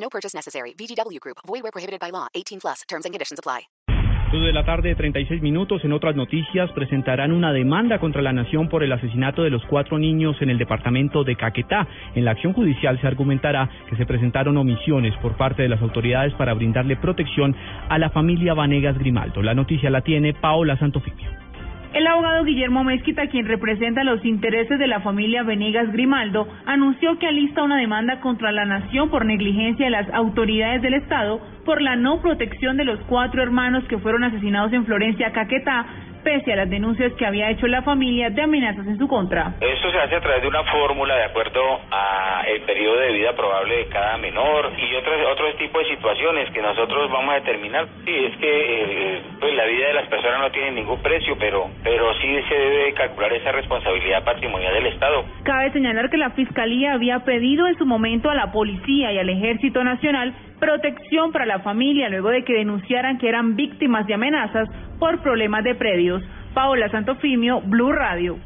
No purchase necessary. VGW Group. Void where prohibited by law. 18 plus. Terms and conditions apply. De la tarde, 36 minutos. En otras noticias, presentarán una demanda contra la nación por el asesinato de los cuatro niños en el departamento de Caquetá. En la acción judicial se argumentará que se presentaron omisiones por parte de las autoridades para brindarle protección a la familia Vanegas Grimaldo. La noticia la tiene Paola Santofimio. El abogado Guillermo Mezquita, quien representa los intereses de la familia Venegas Grimaldo, anunció que alista una demanda contra la nación por negligencia de las autoridades del Estado por la no protección de los cuatro hermanos que fueron asesinados en Florencia, Caquetá, pese a las denuncias que había hecho la familia de amenazas en su contra. Esto se hace a través de una fórmula de acuerdo a el periodo de vida probable de cada menor y otros otros tipos de situaciones que nosotros vamos a determinar. Sí, es que eh, pues la vida de las personas no tiene ningún precio, pero pero sí se debe calcular esa responsabilidad patrimonial del Estado. Cabe señalar que la Fiscalía había pedido en su momento a la Policía y al Ejército Nacional protección para la familia luego de que denunciaran que eran víctimas de amenazas por problemas de predios. Paola Santofimio, Blue Radio.